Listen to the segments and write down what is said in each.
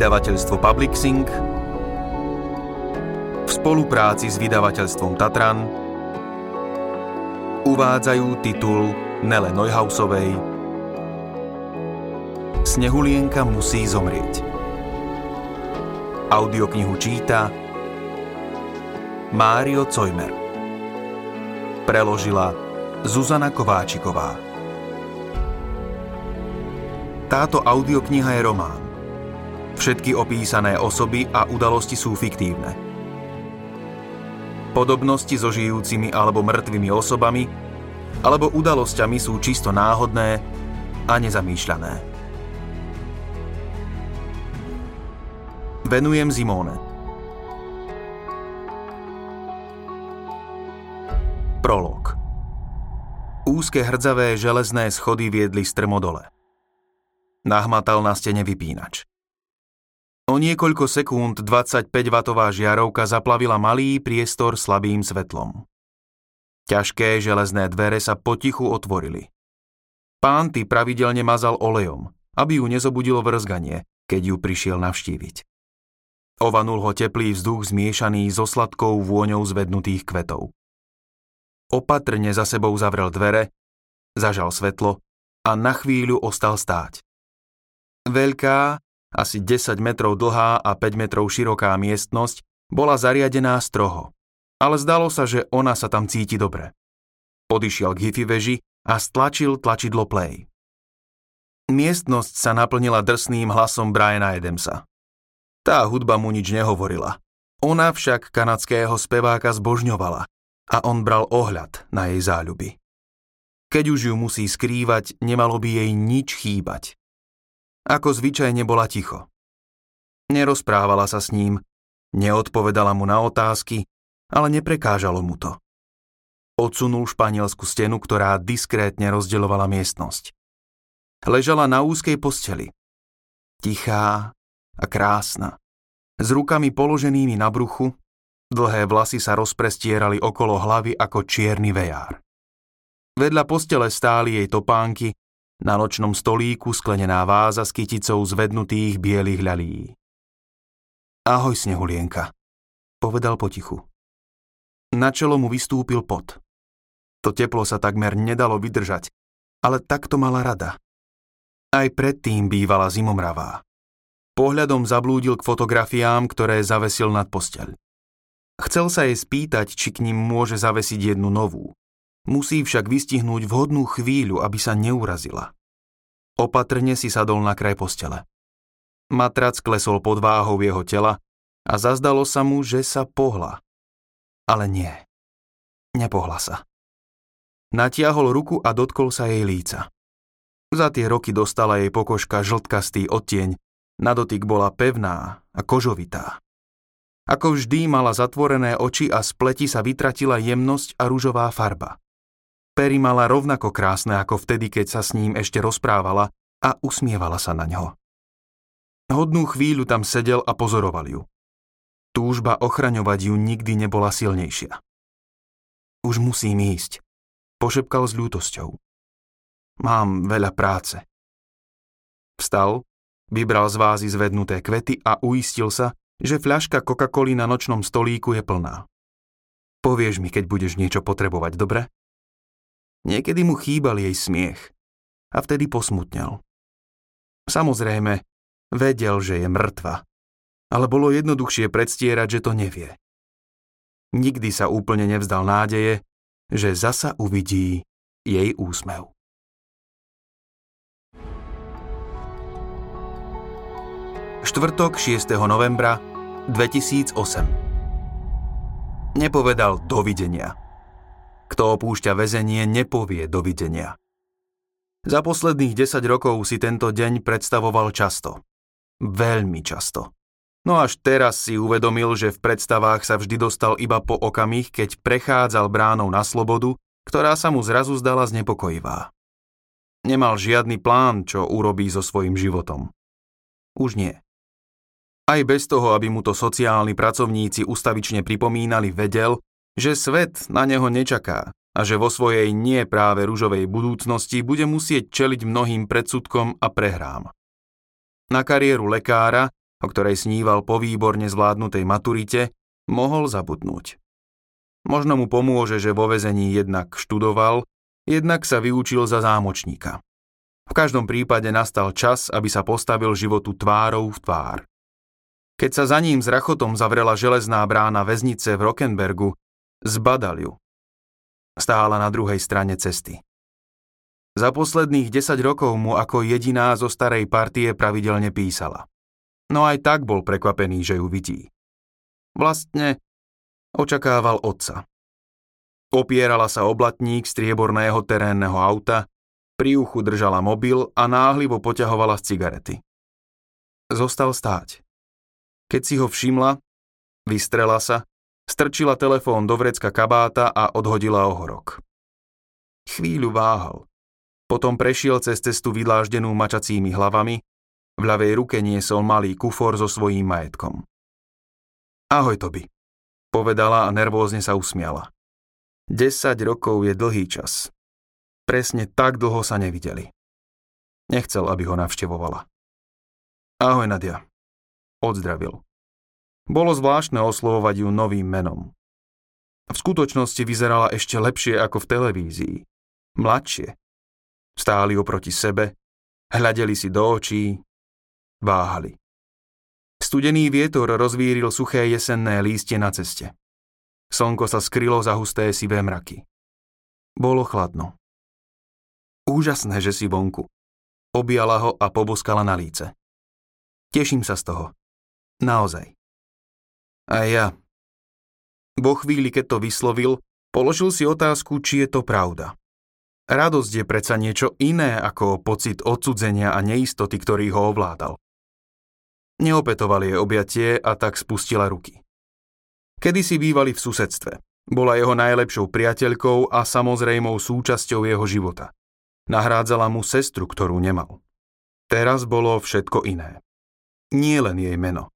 Vydavateľstvo Publixing v spolupráci s vydavateľstvom Tatran uvádzajú titul Nele Neuhausovej Snehulienka musí zomrieť. Audioknihu číta Mário Cojmer. Preložila Zuzana Kováčiková. Táto audiokniha je román. Všetky opísané osoby a udalosti sú fiktívne. Podobnosti so žijúcimi alebo mŕtvými osobami alebo udalosťami sú čisto náhodné a nezamýšľané. Venujem Zimóne. Prolog Úzke hrdzavé železné schody viedli strmodole. Nahmatal na stene vypínač. O niekoľko sekúnd 25-watová žiarovka zaplavila malý priestor slabým svetlom. Ťažké železné dvere sa potichu otvorili. Pánty pravidelne mazal olejom, aby ju nezobudilo vrzganie, keď ju prišiel navštíviť. Ovanul ho teplý vzduch zmiešaný so sladkou vôňou zvednutých kvetov. Opatrne za sebou zavrel dvere, zažal svetlo a na chvíľu ostal stáť. Veľká, asi 10 metrov dlhá a 5 metrov široká miestnosť bola zariadená stroho, ale zdalo sa, že ona sa tam cíti dobre. Podišiel k hifi veži a stlačil tlačidlo play. Miestnosť sa naplnila drsným hlasom Briana Edemsa. Tá hudba mu nič nehovorila. Ona však kanadského speváka zbožňovala a on bral ohľad na jej záľuby. Keď už ju musí skrývať, nemalo by jej nič chýbať. Ako zvyčajne bola ticho. Nerozprávala sa s ním, neodpovedala mu na otázky, ale neprekážalo mu to. Odsunul španielsku stenu, ktorá diskrétne rozdeľovala miestnosť. Ležala na úzkej posteli. Tichá a krásna. S rukami položenými na bruchu, dlhé vlasy sa rozprestierali okolo hlavy ako čierny vejár. Vedľa postele stáli jej topánky na nočnom stolíku sklenená váza s kyticou zvednutých bielých ľalí. Ahoj, Snehulienka, povedal potichu. Na čelo mu vystúpil pot. To teplo sa takmer nedalo vydržať, ale takto mala rada. Aj predtým bývala zimomravá. Pohľadom zablúdil k fotografiám, ktoré zavesil nad posteľ. Chcel sa jej spýtať, či k ním môže zavesiť jednu novú. Musí však vystihnúť vhodnú chvíľu, aby sa neurazila. Opatrne si sadol na kraj postele. Matrac klesol pod váhou jeho tela a zazdalo sa mu, že sa pohla. Ale nie. Nepohla sa. Natiahol ruku a dotkol sa jej líca. Za tie roky dostala jej pokožka žltkastý odtieň, na dotyk bola pevná a kožovitá. Ako vždy mala zatvorené oči a z sa vytratila jemnosť a ružová farba. Perry mala rovnako krásne ako vtedy, keď sa s ním ešte rozprávala a usmievala sa na ňo. Hodnú chvíľu tam sedel a pozoroval ju. Túžba ochraňovať ju nikdy nebola silnejšia. Už musím ísť, pošepkal s ľútosťou. Mám veľa práce. Vstal, vybral z vázy zvednuté kvety a uistil sa, že fľaška Coca-Coly na nočnom stolíku je plná. Povieš mi, keď budeš niečo potrebovať, dobre? Niekedy mu chýbal jej smiech a vtedy posmutnel. Samozrejme, vedel, že je mŕtva, ale bolo jednoduchšie predstierať, že to nevie. Nikdy sa úplne nevzdal nádeje, že zasa uvidí jej úsmev. Štvrtok 6. novembra 2008 Nepovedal dovidenia. Kto opúšťa väzenie, nepovie dovidenia. Za posledných 10 rokov si tento deň predstavoval často. Veľmi často. No až teraz si uvedomil, že v predstavách sa vždy dostal iba po okamih, keď prechádzal bránou na slobodu, ktorá sa mu zrazu zdala znepokojivá. Nemal žiadny plán, čo urobí so svojím životom. Už nie. Aj bez toho, aby mu to sociálni pracovníci ustavične pripomínali, vedel, že svet na neho nečaká a že vo svojej nie práve ružovej budúcnosti bude musieť čeliť mnohým predsudkom a prehrám. Na kariéru lekára o ktorej sníval po výborne zvládnutej maturite, mohol zabudnúť. Možno mu pomôže, že vo vezení jednak študoval, jednak sa vyučil za zámočníka. V každom prípade nastal čas, aby sa postavil životu tvárou v tvár. Keď sa za ním s rachotom zavrela železná brána väznice v Rockenbergu, zbadal ju. Stála na druhej strane cesty. Za posledných 10 rokov mu ako jediná zo starej partie pravidelne písala. No aj tak bol prekvapený, že ju vidí. Vlastne očakával otca. Opierala sa oblatník strieborného terénneho auta, pri uchu držala mobil a náhlivo poťahovala z cigarety. Zostal stáť. Keď si ho všimla, vystrela sa, strčila telefón do vrecka kabáta a odhodila ohorok. Chvíľu váhal. Potom prešiel cez cestu vydláždenú mačacími hlavami, v ľavej ruke niesol malý kufor so svojím majetkom. Ahoj, Toby, povedala a nervózne sa usmiala. 10 rokov je dlhý čas. Presne tak dlho sa nevideli. Nechcel, aby ho navštevovala. Ahoj, Nadia. Odzdravil. Bolo zvláštne oslovovať ju novým menom. V skutočnosti vyzerala ešte lepšie ako v televízii. Mladšie, Stáli oproti sebe, hľadeli si do očí, váhali. Studený vietor rozvíril suché jesenné lístie na ceste. Slnko sa skrylo za husté sivé mraky. Bolo chladno. Úžasné, že si vonku. Objala ho a poboskala na líce. Teším sa z toho. Naozaj. A ja. Vo chvíli, keď to vyslovil, položil si otázku, či je to pravda. Radosť je predsa niečo iné ako pocit odsudzenia a neistoty, ktorý ho ovládal. Neopetoval jej objatie a tak spustila ruky. Kedy si bývali v susedstve. Bola jeho najlepšou priateľkou a samozrejmou súčasťou jeho života. Nahrádzala mu sestru, ktorú nemal. Teraz bolo všetko iné. Nie len jej meno.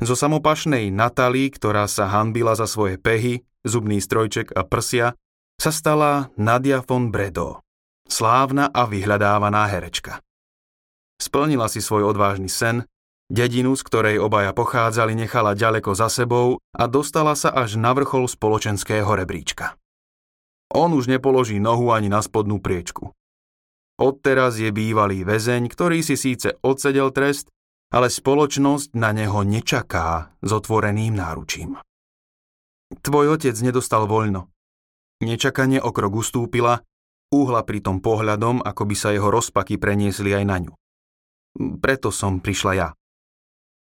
Zo samopašnej Natali, ktorá sa hanbila za svoje pehy, zubný strojček a prsia, sa stala Nadia von Bredo, slávna a vyhľadávaná herečka. Splnila si svoj odvážny sen, dedinu, z ktorej obaja pochádzali, nechala ďaleko za sebou a dostala sa až na vrchol spoločenského rebríčka. On už nepoloží nohu ani na spodnú priečku. Odteraz je bývalý väzeň, ktorý si síce odsedel trest, ale spoločnosť na neho nečaká s otvoreným náručím. Tvoj otec nedostal voľno, Nečakane o krok ustúpila, úhla pritom pohľadom, ako by sa jeho rozpaky preniesli aj na ňu. Preto som prišla ja.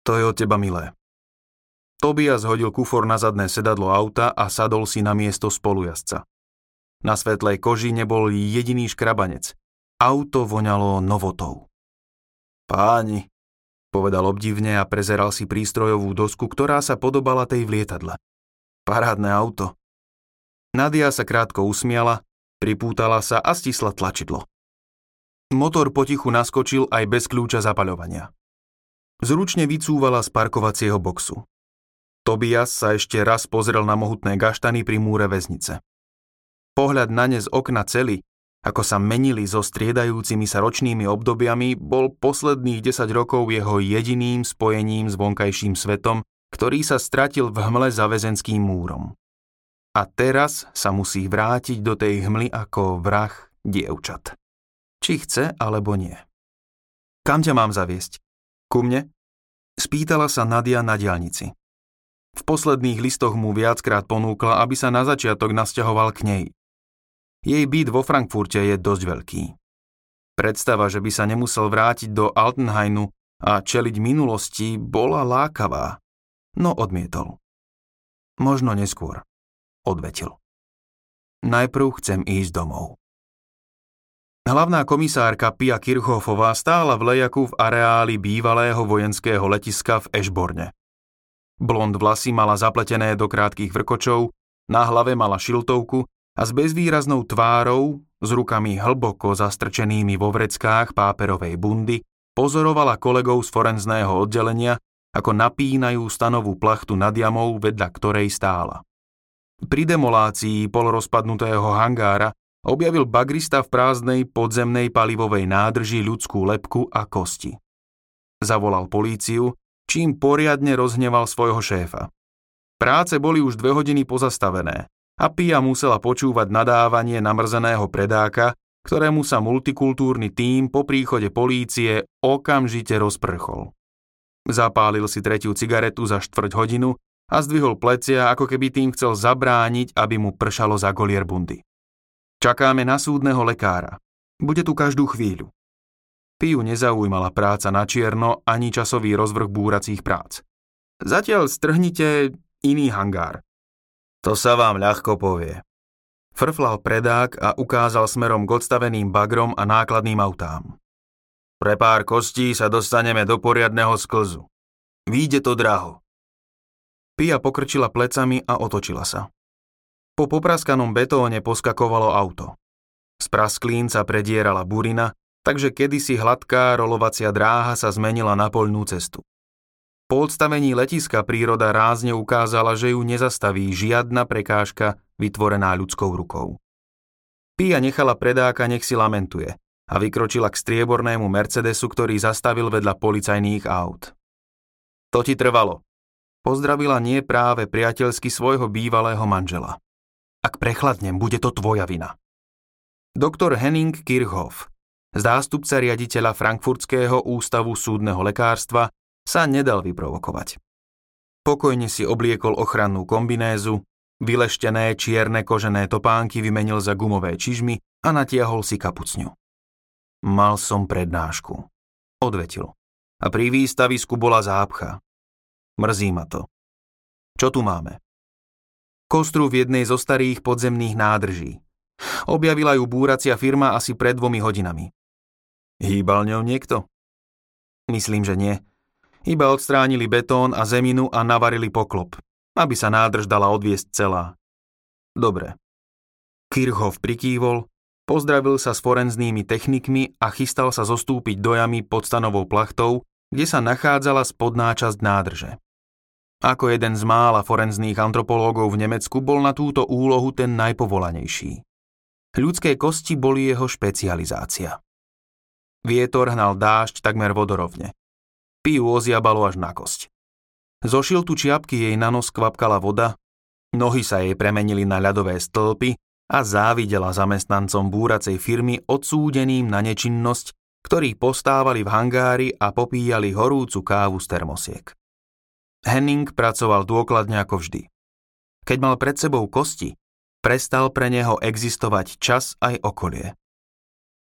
To je od teba milé. Tobias hodil kufor na zadné sedadlo auta a sadol si na miesto spolujazca. Na svetlej koži nebol jediný škrabanec. Auto voňalo novotou. Páni, povedal obdivne a prezeral si prístrojovú dosku, ktorá sa podobala tej v lietadle. Parádne auto. Nadia sa krátko usmiala, pripútala sa a stisla tlačidlo. Motor potichu naskočil aj bez kľúča zapaľovania. Zručne vycúvala z parkovacieho boxu. Tobias sa ešte raz pozrel na mohutné gaštany pri múre väznice. Pohľad na ne z okna cely, ako sa menili so striedajúcimi sa ročnými obdobiami, bol posledných 10 rokov jeho jediným spojením s vonkajším svetom, ktorý sa stratil v hmle za väzenským múrom a teraz sa musí vrátiť do tej hmly ako vrah dievčat. Či chce, alebo nie. Kam ťa mám zaviesť? Ku mne? Spýtala sa Nadia na diálnici. V posledných listoch mu viackrát ponúkla, aby sa na začiatok nasťahoval k nej. Jej byt vo Frankfurte je dosť veľký. Predstava, že by sa nemusel vrátiť do Altenhainu a čeliť minulosti, bola lákavá, no odmietol. Možno neskôr odvetil. Najprv chcem ísť domov. Hlavná komisárka Pia Kirchhoffová stála v lejaku v areáli bývalého vojenského letiska v Ešborne. Blond vlasy mala zapletené do krátkých vrkočov, na hlave mala šiltovku a s bezvýraznou tvárou, s rukami hlboko zastrčenými vo vreckách páperovej bundy, pozorovala kolegov z forenzného oddelenia, ako napínajú stanovú plachtu nad jamou, vedľa ktorej stála. Pri demolácii polorozpadnutého hangára objavil bagrista v prázdnej podzemnej palivovej nádrži ľudskú lepku a kosti. Zavolal políciu čím poriadne rozhneval svojho šéfa. Práce boli už dve hodiny pozastavené a Pia musela počúvať nadávanie namrzeného predáka, ktorému sa multikultúrny tím po príchode polície okamžite rozprchol. Zapálil si tretiu cigaretu za štvrť hodinu a zdvihol plecia, ako keby tým chcel zabrániť, aby mu pršalo za golier bundy. Čakáme na súdneho lekára. Bude tu každú chvíľu. Piu nezaujímala práca na čierno ani časový rozvrh búracích prác. Zatiaľ strhnite iný hangár. To sa vám ľahko povie. Frflal predák a ukázal smerom k odstaveným bagrom a nákladným autám. Pre pár kostí sa dostaneme do poriadného sklzu. Výjde to draho. Pia pokrčila plecami a otočila sa. Po popraskanom betóne poskakovalo auto. Z prasklín sa predierala burina takže kedysi hladká rolovacia dráha sa zmenila na poľnú cestu. Po odstavení letiska príroda rázne ukázala, že ju nezastaví žiadna prekážka vytvorená ľudskou rukou. Pia nechala predáka, nech si lamentuje a vykročila k striebornému Mercedesu, ktorý zastavil vedľa policajných aut. To ti trvalo. Pozdravila nie práve priateľsky svojho bývalého manžela. Ak prechladnem, bude to tvoja vina. Doktor Henning Kirchhoff, zástupca riaditeľa Frankfurtského ústavu súdneho lekárstva, sa nedal vyprovokovať. Pokojne si obliekol ochrannú kombinézu, vyleštené čierne kožené topánky vymenil za gumové čižmy a natiahol si kapucňu. Mal som prednášku. Odvetil. A pri výstavisku bola zápcha. Mrzí ma to. Čo tu máme? Kostru v jednej zo starých podzemných nádrží. Objavila ju búracia firma asi pred dvomi hodinami. Hýbal ňou niekto? Myslím, že nie. Iba odstránili betón a zeminu a navarili poklop, aby sa nádrž dala odviesť celá. Dobre. Kirchhoff prikývol, pozdravil sa s forenznými technikmi a chystal sa zostúpiť do jamy pod stanovou plachtou, kde sa nachádzala spodná časť nádrže. Ako jeden z mála forenzných antropológov v Nemecku bol na túto úlohu ten najpovolanejší. Ľudské kosti boli jeho špecializácia. Vietor hnal dážď takmer vodorovne. Piu oziabalo až na kosť. Zo šiltu čiapky jej na nos kvapkala voda, nohy sa jej premenili na ľadové stĺpy a závidela zamestnancom búracej firmy odsúdeným na nečinnosť, ktorí postávali v hangári a popíjali horúcu kávu z termosiek. Henning pracoval dôkladne ako vždy. Keď mal pred sebou kosti, prestal pre neho existovať čas aj okolie.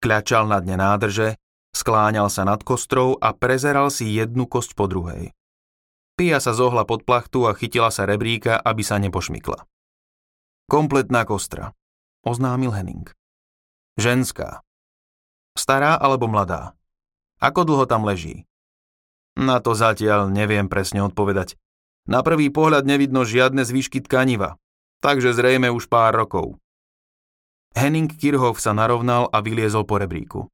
Kľačal na dne nádrže, Skláňal sa nad kostrou a prezeral si jednu kosť po druhej. Pia sa zohla pod plachtu a chytila sa rebríka, aby sa nepošmykla. Kompletná kostra, oznámil Henning. Ženská. Stará alebo mladá? Ako dlho tam leží? Na to zatiaľ neviem presne odpovedať. Na prvý pohľad nevidno žiadne zvýšky tkaniva, takže zrejme už pár rokov. Henning Kirchhoff sa narovnal a vyliezol po rebríku.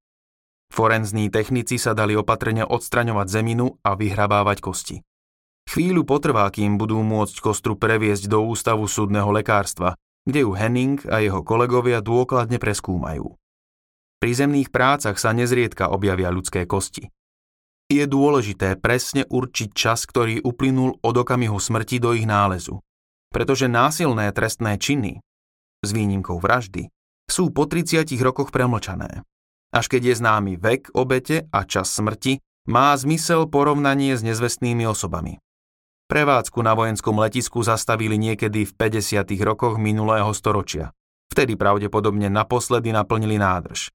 Forenzní technici sa dali opatrne odstraňovať zeminu a vyhrabávať kosti. Chvíľu potrvá, kým budú môcť kostru previesť do ústavu súdneho lekárstva, kde ju Henning a jeho kolegovia dôkladne preskúmajú. Pri zemných prácach sa nezriedka objavia ľudské kosti. Je dôležité presne určiť čas, ktorý uplynul od okamihu smrti do ich nálezu, pretože násilné trestné činy, s výnimkou vraždy, sú po 30 rokoch premlčané. Až keď je známy vek obete a čas smrti, má zmysel porovnanie s nezvestnými osobami. Prevádzku na vojenskom letisku zastavili niekedy v 50. rokoch minulého storočia. Vtedy pravdepodobne naposledy naplnili nádrž.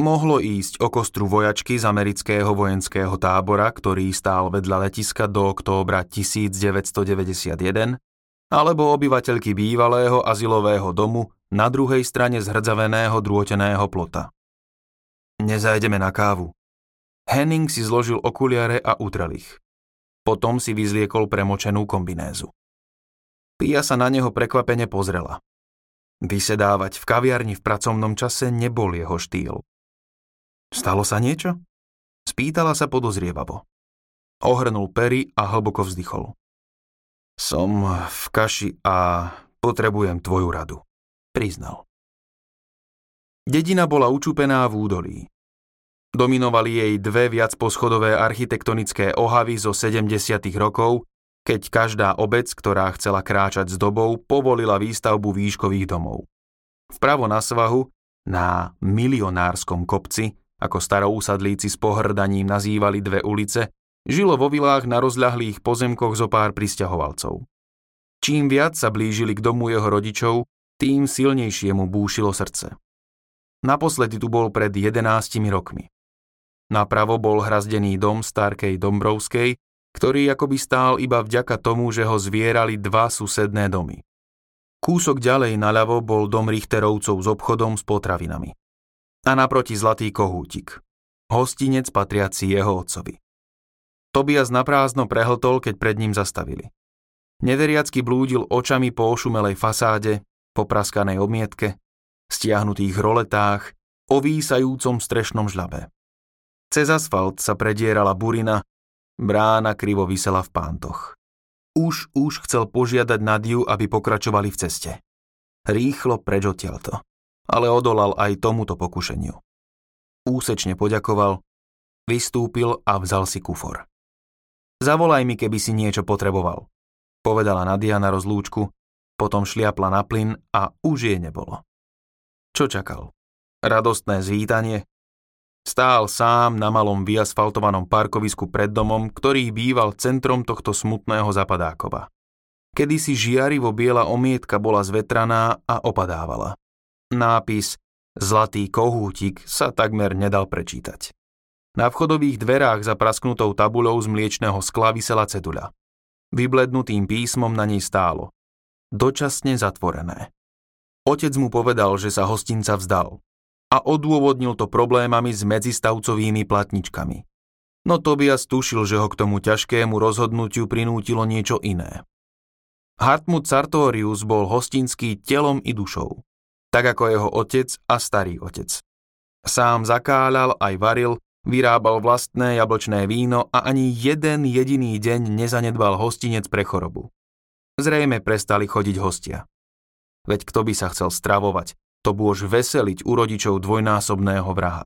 Mohlo ísť o kostru vojačky z amerického vojenského tábora, ktorý stál vedľa letiska do októbra 1991, alebo obyvateľky bývalého azylového domu na druhej strane zhrdzaveného drôteného plota. Nezajdeme na kávu. Henning si zložil okuliare a utrel ich. Potom si vyzliekol premočenú kombinézu. Pia sa na neho prekvapene pozrela. Vysedávať v kaviarni v pracovnom čase nebol jeho štýl. Stalo sa niečo? Spýtala sa podozrievavo. Ohrnul pery a hlboko vzdychol. Som v kaši a potrebujem tvoju radu, priznal. Dedina bola učupená v údolí. Dominovali jej dve viac poschodové architektonické ohavy zo 70. rokov, keď každá obec, ktorá chcela kráčať s dobou, povolila výstavbu výškových domov. Vpravo na svahu, na milionárskom kopci, ako starousadlíci s pohrdaním nazývali dve ulice, žilo vo vilách na rozľahlých pozemkoch zo pár pristahovalcov. Čím viac sa blížili k domu jeho rodičov, tým silnejšie mu búšilo srdce. Naposledy tu bol pred 11 rokmi. Napravo bol hrazdený dom Starkej Dombrovskej, ktorý akoby stál iba vďaka tomu, že ho zvierali dva susedné domy. Kúsok ďalej naľavo bol dom Richterovcov s obchodom s potravinami. A naproti Zlatý kohútik. Hostinec patriaci jeho otcovi. Tobias naprázdno prehltol, keď pred ním zastavili. Neveriacky blúdil očami po ošumelej fasáde, po praskanej omietke, stiahnutých roletách, ovísajúcom strešnom žľabe. Cez asfalt sa predierala burina, brána krivo vysela v pántoch. Už, už chcel požiadať Nadiu, aby pokračovali v ceste. Rýchlo preč odtiaľto, ale odolal aj tomuto pokušeniu. Úsečne poďakoval, vystúpil a vzal si kufor. Zavolaj mi, keby si niečo potreboval, povedala Nadia na rozlúčku, potom šliapla na plyn a už jej nebolo. Čo čakal? Radostné zvítanie, Stál sám na malom vyasfaltovanom parkovisku pred domom, ktorý býval centrom tohto smutného zapadákova. Kedysi žiarivo biela omietka bola zvetraná a opadávala. Nápis Zlatý kohútik sa takmer nedal prečítať. Na vchodových dverách za prasknutou tabuľou z mliečného skla vysela ceduľa. Vyblednutým písmom na nej stálo. Dočasne zatvorené. Otec mu povedal, že sa hostinca vzdal a odôvodnil to problémami s medzistavcovými platničkami. No Tobias tušil, že ho k tomu ťažkému rozhodnutiu prinútilo niečo iné. Hartmut Sartorius bol hostinský telom i dušou, tak ako jeho otec a starý otec. Sám zakáľal aj varil, vyrábal vlastné jablčné víno a ani jeden jediný deň nezanedbal hostinec pre chorobu. Zrejme prestali chodiť hostia. Veď kto by sa chcel stravovať, to bôž veseliť u rodičov dvojnásobného vraha.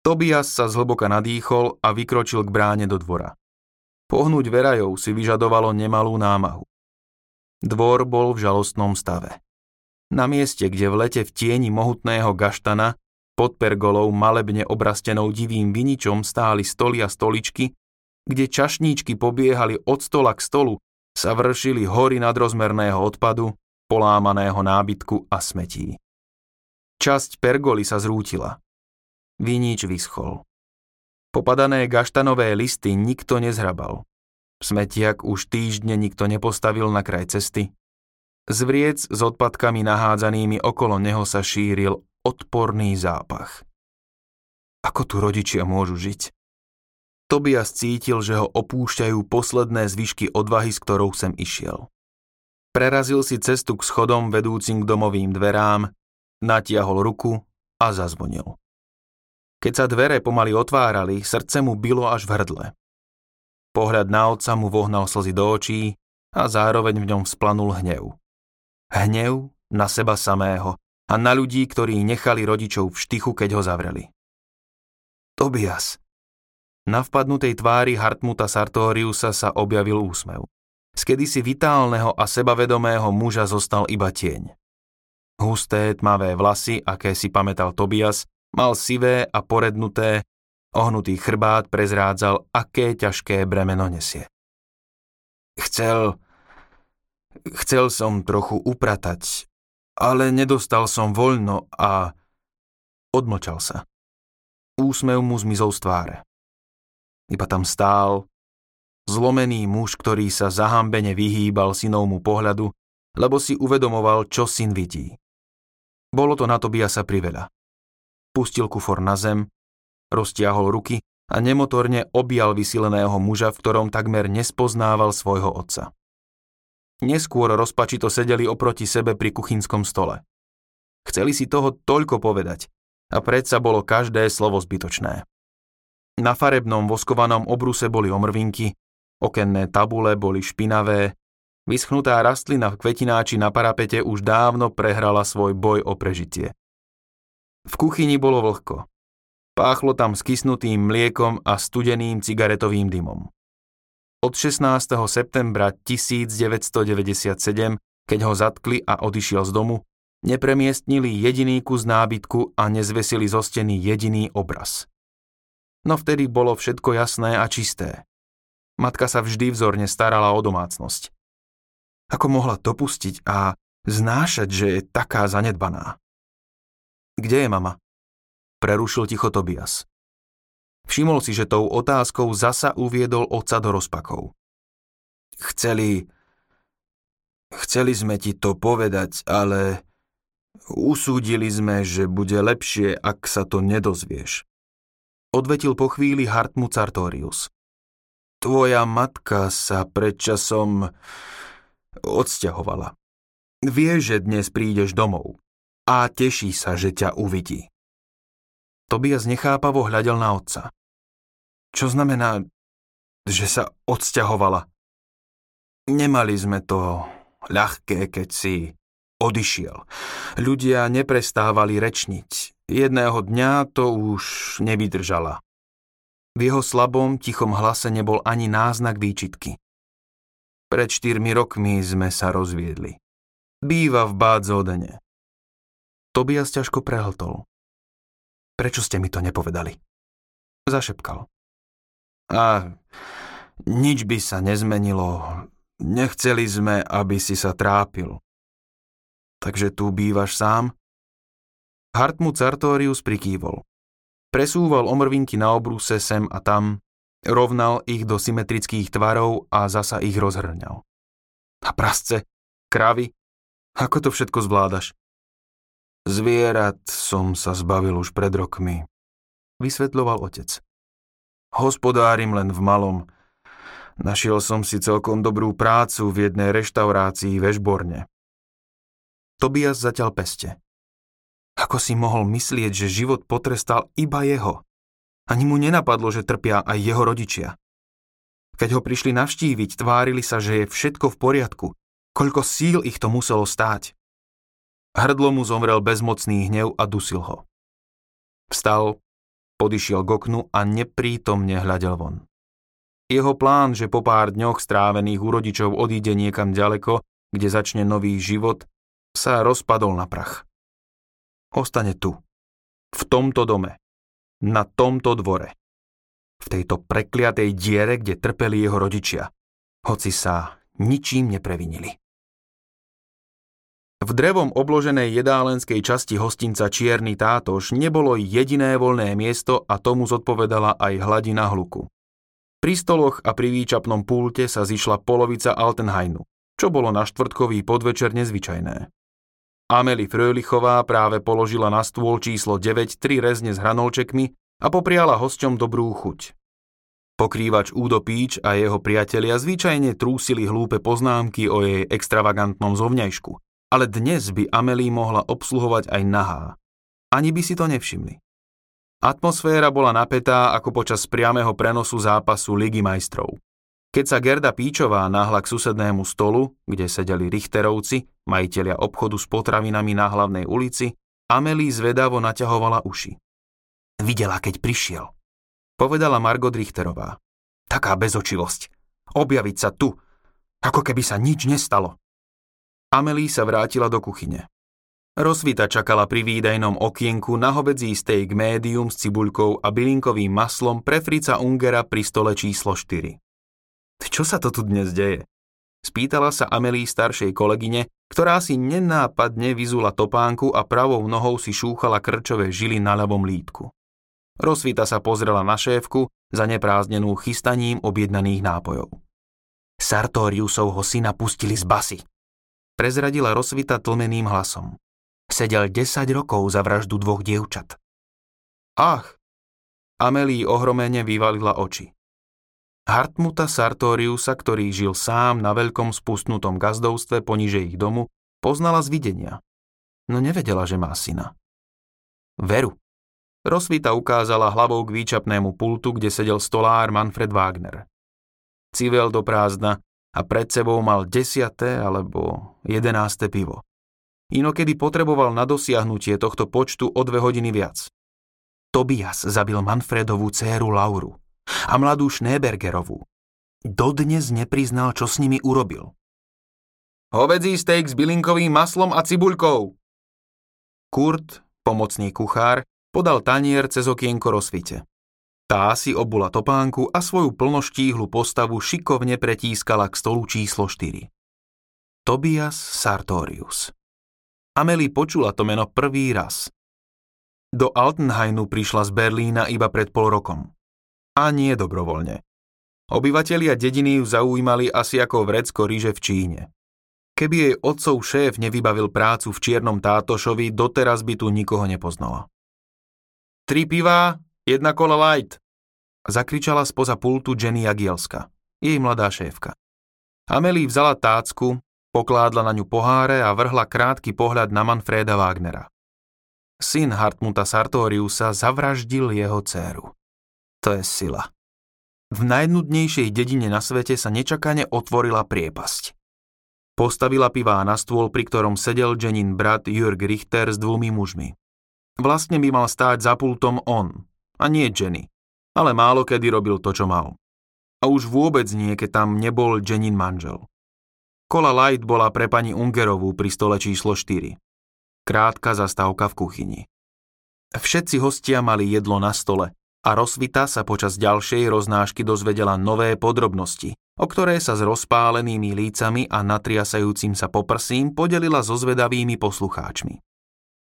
Tobias sa zhlboka nadýchol a vykročil k bráne do dvora. Pohnúť verajov si vyžadovalo nemalú námahu. Dvor bol v žalostnom stave. Na mieste, kde v lete v tieni mohutného gaštana pod pergolou malebne obrastenou divým viničom stáli stoly a stoličky, kde čašníčky pobiehali od stola k stolu, sa vršili hory nadrozmerného odpadu, polámaného nábytku a smetí. Časť pergoly sa zrútila. Vinič vyschol. Popadané gaštanové listy nikto nezhrabal. Smetiak už týždne nikto nepostavil na kraj cesty. Z vriec s odpadkami nahádzanými okolo neho sa šíril odporný zápach. Ako tu rodičia môžu žiť? Tobias cítil, že ho opúšťajú posledné zvyšky odvahy, s ktorou sem išiel. Prerazil si cestu k schodom vedúcim k domovým dverám Natiahol ruku a zazvonil. Keď sa dvere pomaly otvárali, srdce mu bylo až v hrdle. Pohľad na otca mu vohnal slzy do očí a zároveň v ňom vzplanul hnev. Hnev na seba samého a na ľudí, ktorí nechali rodičov v štychu, keď ho zavreli. Tobias. Na vpadnutej tvári Hartmuta Sartoriusa sa objavil úsmev. Z kedysi vitálneho a sebavedomého muža zostal iba tieň. Husté, tmavé vlasy, aké si pamätal Tobias, mal sivé a porednuté, ohnutý chrbát prezrádzal, aké ťažké bremeno nesie. Chcel... Chcel som trochu upratať, ale nedostal som voľno a... Odmlčal sa. Úsmev mu zmizol z tváre. Iba tam stál, zlomený muž, ktorý sa zahambene vyhýbal synovmu pohľadu, lebo si uvedomoval, čo syn vidí. Bolo to na Tobiasa priveľa. Pustil kufor na zem, roztiahol ruky a nemotorne objal vysileného muža, v ktorom takmer nespoznával svojho otca. Neskôr rozpačito sedeli oproti sebe pri kuchynskom stole. Chceli si toho toľko povedať a predsa bolo každé slovo zbytočné. Na farebnom voskovanom obruse boli omrvinky, okenné tabule boli špinavé, Vyschnutá rastlina v kvetináči na parapete už dávno prehrala svoj boj o prežitie. V kuchyni bolo vlhko. Páchlo tam skysnutým mliekom a studeným cigaretovým dymom. Od 16. septembra 1997, keď ho zatkli a odišiel z domu, nepremiestnili jediný kus nábytku a nezvesili zo steny jediný obraz. No vtedy bolo všetko jasné a čisté. Matka sa vždy vzorne starala o domácnosť. Ako mohla dopustiť a znášať, že je taká zanedbaná? Kde je mama? Prerušil ticho Tobias. Všimol si, že tou otázkou zasa uviedol otca do rozpakov. Chceli... Chceli sme ti to povedať, ale usúdili sme, že bude lepšie, ak sa to nedozvieš. Odvetil po chvíli Hartmut Sartorius. Tvoja matka sa predčasom odsťahovala. Vie, že dnes prídeš domov a teší sa, že ťa uvidí. Tobias nechápavo hľadel na otca. Čo znamená, že sa odsťahovala? Nemali sme to ľahké, keď si odišiel. Ľudia neprestávali rečniť. Jedného dňa to už nevydržala. V jeho slabom, tichom hlase nebol ani náznak výčitky. Pred štyrmi rokmi sme sa rozviedli. Býva v Bádzodene. Tobias ťažko prehltol. Prečo ste mi to nepovedali? Zašepkal. A nič by sa nezmenilo. Nechceli sme, aby si sa trápil. Takže tu bývaš sám? Hartmut Sartorius prikývol. Presúval omrvinky na obruse sem a tam, rovnal ich do symetrických tvarov a zasa ich rozhrňal. A prasce, kravy, ako to všetko zvládaš? Zvierat som sa zbavil už pred rokmi, vysvetľoval otec. Hospodárim len v malom. Našiel som si celkom dobrú prácu v jednej reštaurácii ve Žborne. Tobias zatiaľ peste. Ako si mohol myslieť, že život potrestal iba jeho? Ani mu nenapadlo, že trpia aj jeho rodičia. Keď ho prišli navštíviť, tvárili sa, že je všetko v poriadku. Koľko síl ich to muselo stáť. Hrdlo mu zomrel bezmocný hnev a dusil ho. Vstal, podišiel k oknu a neprítomne hľadel von. Jeho plán, že po pár dňoch strávených u rodičov odíde niekam ďaleko, kde začne nový život, sa rozpadol na prach. Ostane tu, v tomto dome, na tomto dvore, v tejto prekliatej diere, kde trpeli jeho rodičia, hoci sa ničím neprevinili. V drevom obloženej jedálenskej časti hostinca Čierny tátoš nebolo jediné voľné miesto a tomu zodpovedala aj hladina hluku. Pri stoloch a pri výčapnom pulte sa zišla polovica Altenhainu, čo bolo na štvrtkový podvečer nezvyčajné. Ameli Frölichová práve položila na stôl číslo 9 tri rezne s hranolčekmi a popriala hosťom dobrú chuť. Pokrývač Údo Píč a jeho priatelia zvyčajne trúsili hlúpe poznámky o jej extravagantnom zovňajšku – ale dnes by Amelie mohla obsluhovať aj nahá. Ani by si to nevšimli. Atmosféra bola napätá ako počas priamého prenosu zápasu Ligy majstrov. Keď sa Gerda Píčová náhla k susednému stolu, kde sedeli Richterovci, majiteľia obchodu s potravinami na hlavnej ulici, Amelie zvedavo naťahovala uši. Videla, keď prišiel. Povedala Margot Richterová. Taká bezočivosť. Objaviť sa tu, ako keby sa nič nestalo. Amelie sa vrátila do kuchyne. Rozvita čakala pri výdajnom okienku na hovedzí steak médium s cibuľkou a bylinkovým maslom pre Frica Ungera pri stole číslo 4. Čo sa to tu dnes deje? Spýtala sa Amelie staršej kolegyne, ktorá si nenápadne vyzula topánku a pravou nohou si šúchala krčové žily na ľavom lítku. Rozvita sa pozrela na šéfku, zaneprázdnenú chystaním objednaných nápojov. Sartoriusovho syna pustili z basy, prezradila rozsvita tlmeným hlasom. Sedel 10 rokov za vraždu dvoch dievčat. Ach! Amelii ohromene vyvalila oči. Hartmuta Sartoriusa, ktorý žil sám na veľkom spustnutom gazdovstve poniže ich domu, poznala z videnia. No nevedela, že má syna. Veru. Rozvita ukázala hlavou k výčapnému pultu, kde sedel stolár Manfred Wagner. Civel do prázdna, a pred sebou mal desiaté alebo jedenáste pivo. Inokedy potreboval na dosiahnutie tohto počtu o dve hodiny viac. Tobias zabil Manfredovú dceru Lauru a mladú Schneebergerovú. Dodnes nepriznal, čo s nimi urobil. Hovedzí steak s bylinkovým maslom a cibuľkou. Kurt, pomocný kuchár, podal tanier cez okienko rozsvite. Tá si obula topánku a svoju plnoštíhlu postavu šikovne pretískala k stolu číslo 4. Tobias Sartorius. Amelie počula to meno prvý raz. Do Altenhainu prišla z Berlína iba pred pol rokom. A nie dobrovoľne. Obyvatelia dediny ju zaujímali asi ako vrecko ríže v Číne. Keby jej otcov šéf nevybavil prácu v Čiernom tátošovi, doteraz by tu nikoho nepoznala. Tri pivá, jedna kola light, zakričala spoza pultu Jenny Jagielska, jej mladá šéfka. Amelie vzala tácku, pokládla na ňu poháre a vrhla krátky pohľad na Manfreda Wagnera. Syn Hartmuta Sartoriusa zavraždil jeho dceru. To je sila. V najnudnejšej dedine na svete sa nečakane otvorila priepasť. Postavila pivá na stôl, pri ktorom sedel Jenin brat Jörg Richter s dvomi mužmi. Vlastne by mal stáť za pultom on, a nie Jenny, ale málo kedy robil to, čo mal. A už vôbec nie, keď tam nebol Jenin manžel. Kola Light bola pre pani Ungerovú pri stole číslo 4 krátka zastávka v kuchyni. Všetci hostia mali jedlo na stole a Rosvita sa počas ďalšej roznášky dozvedela nové podrobnosti, o ktoré sa s rozpálenými lícami a natriasajúcim sa poprsím podelila so zvedavými poslucháčmi.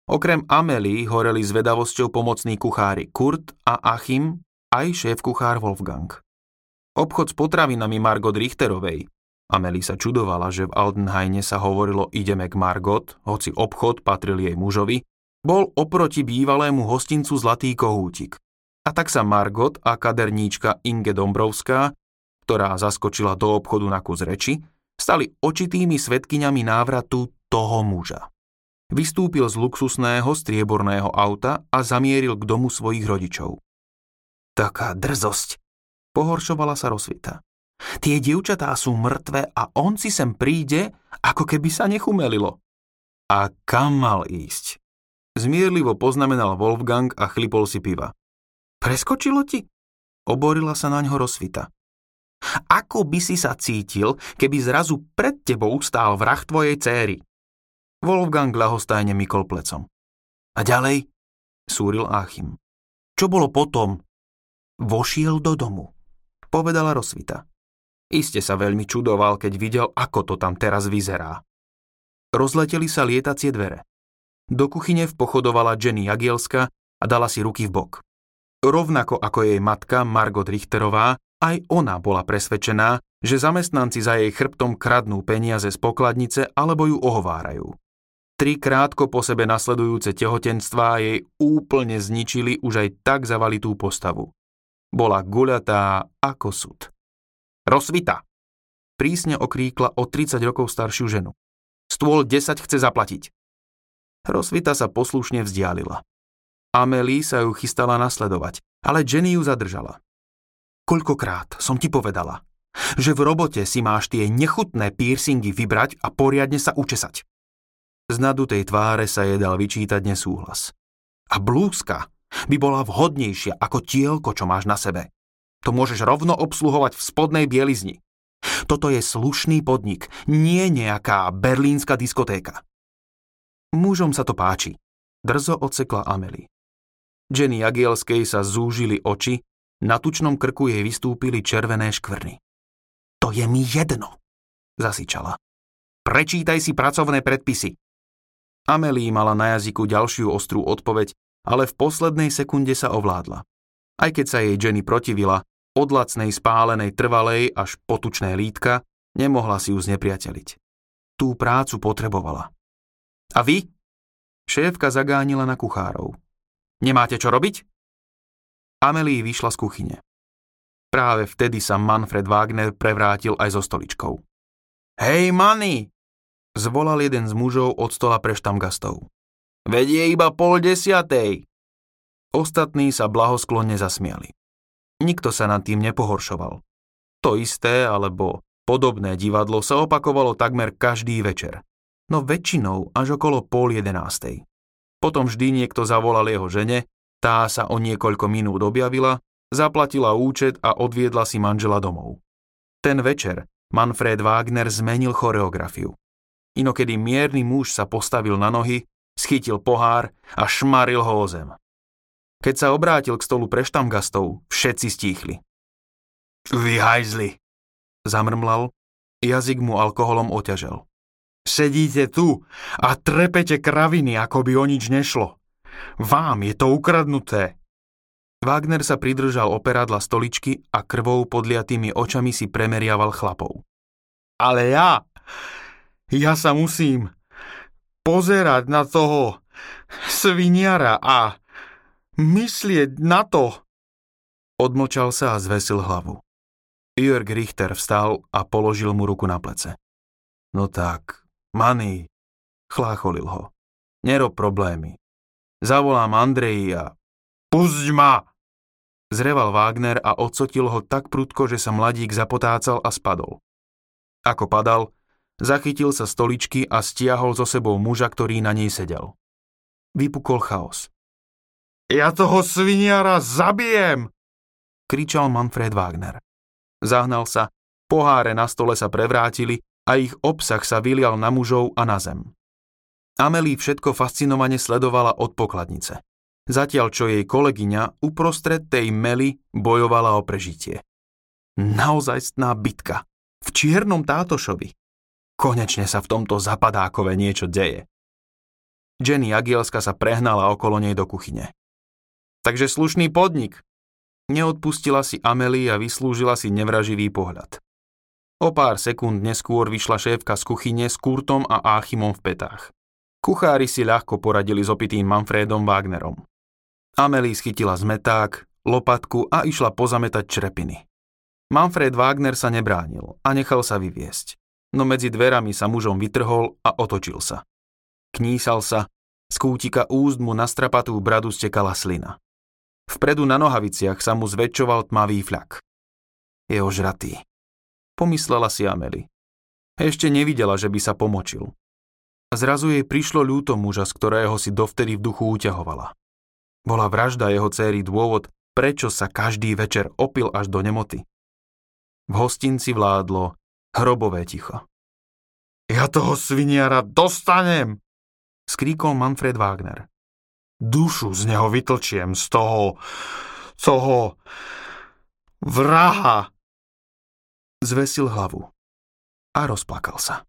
Okrem Amelie horeli zvedavosťou pomocní kuchári Kurt a Achim, aj šéf kuchár Wolfgang. Obchod s potravinami Margot Richterovej Amelie sa čudovala, že v Aldenhaine sa hovorilo ideme k Margot, hoci obchod patril jej mužovi, bol oproti bývalému hostincu Zlatý kohútik. A tak sa Margot a kaderníčka Inge Dombrovská, ktorá zaskočila do obchodu na kus reči, stali očitými svetkyňami návratu toho muža. Vystúpil z luxusného strieborného auta a zamieril k domu svojich rodičov. Taká drzosť, pohoršovala sa rozvita. Tie dievčatá sú mŕtve a on si sem príde, ako keby sa nechumelilo. A kam mal ísť? Zmierlivo poznamenal Wolfgang a chlipol si piva. Preskočilo ti? Oborila sa na ňo rozsvita. Ako by si sa cítil, keby zrazu pred tebou stál vrah tvojej céry? Wolfgang ľahostajne mykol plecom. A ďalej? Súril Achim. Čo bolo potom? Vošiel do domu, povedala rozsvita. Iste sa veľmi čudoval, keď videl, ako to tam teraz vyzerá. Rozleteli sa lietacie dvere. Do kuchyne vpochodovala Jenny Jagielska a dala si ruky v bok. Rovnako ako jej matka Margot Richterová, aj ona bola presvedčená, že zamestnanci za jej chrbtom kradnú peniaze z pokladnice alebo ju ohovárajú. Tri krátko po sebe nasledujúce tehotenstvá jej úplne zničili už aj tak zavalitú postavu. Bola guľatá ako sud. Rozvita! Prísne okríkla o 30 rokov staršiu ženu. Stôl 10 chce zaplatiť. Rozvita sa poslušne vzdialila. Amelie sa ju chystala nasledovať, ale Jenny ju zadržala. Koľkokrát som ti povedala, že v robote si máš tie nechutné piercingy vybrať a poriadne sa učesať. Z nadutej tváre sa jej dal vyčítať nesúhlas. A blúzka by bola vhodnejšia ako tielko, čo máš na sebe. To môžeš rovno obsluhovať v spodnej bielizni. Toto je slušný podnik, nie nejaká berlínska diskotéka. Mužom sa to páči, drzo odsekla Amelie. Jenny Jagielskej sa zúžili oči, na tučnom krku jej vystúpili červené škvrny. To je mi jedno, zasičala. Prečítaj si pracovné predpisy. Amelie mala na jazyku ďalšiu ostrú odpoveď, ale v poslednej sekunde sa ovládla. Aj keď sa jej Jenny protivila, od lacnej spálenej trvalej až potučné lítka, nemohla si ju znepriateliť. Tú prácu potrebovala. A vy? Šéfka zagánila na kuchárov. Nemáte čo robiť? Amelie vyšla z kuchyne. Práve vtedy sa Manfred Wagner prevrátil aj so stoličkou. Hej, Manny! Zvolal jeden z mužov od stola pre štamgastov. Vedie iba pol desiatej. Ostatní sa blahosklonne zasmiali. Nikto sa nad tým nepohoršoval. To isté alebo podobné divadlo sa opakovalo takmer každý večer. No väčšinou až okolo pol jedenástej. Potom vždy niekto zavolal jeho žene, Tá sa o niekoľko minút objavila, zaplatila účet a odviedla si manžela domov. Ten večer Manfred Wagner zmenil choreografiu. Inokedy mierny muž sa postavil na nohy, schytil pohár a šmaril ho o zem. Keď sa obrátil k stolu pre štamgastov, všetci stíchli. Vy hajzli, zamrmlal, jazyk mu alkoholom oťažel. Sedíte tu a trepete kraviny, ako by o nič nešlo. Vám je to ukradnuté. Wagner sa pridržal operadla stoličky a krvou podliatými očami si premeriaval chlapov. Ale ja, ja sa musím pozerať na toho sviniara a myslieť na to. Odmočal sa a zvesil hlavu. Jörg Richter vstal a položil mu ruku na plece. No tak, Mani, chlácholil ho. Nerob problémy. Zavolám Andreji a... Pusť ma! Zreval Wagner a odsotil ho tak prudko, že sa mladík zapotácal a spadol. Ako padal, zachytil sa stoličky a stiahol so sebou muža, ktorý na nej sedel. Vypukol chaos. Ja toho sviniara zabijem! kričal Manfred Wagner. Zahnal sa, poháre na stole sa prevrátili a ich obsah sa vylial na mužov a na zem. Amelie všetko fascinovane sledovala od pokladnice zatiaľ čo jej kolegyňa uprostred tej mely bojovala o prežitie. Naozajstná bitka. V čiernom tátošovi. Konečne sa v tomto zapadákove niečo deje. Jenny Agielska sa prehnala okolo nej do kuchyne. Takže slušný podnik. Neodpustila si Amelie a vyslúžila si nevraživý pohľad. O pár sekúnd neskôr vyšla šéfka z kuchyne s Kurtom a Áchimom v petách. Kuchári si ľahko poradili s opitým Manfredom Wagnerom. Amelie schytila zmeták, lopatku a išla pozametať črepiny. Manfred Wagner sa nebránil a nechal sa vyviesť, no medzi dverami sa mužom vytrhol a otočil sa. Knísal sa, z kútika úst mu na strapatú bradu stekala slina. Vpredu na nohaviciach sa mu zväčšoval tmavý fľak. Je ožratý. Pomyslela si Ameli. Ešte nevidela, že by sa pomočil. Zrazu jej prišlo ľúto muža, z ktorého si dovtedy v duchu uťahovala. Bola vražda jeho céry dôvod, prečo sa každý večer opil až do nemoty. V hostinci vládlo hrobové ticho. Ja toho sviniara dostanem! skríkol Manfred Wagner. Dušu z neho vytlčiem, z toho, toho vraha. Zvesil hlavu a rozplakal sa.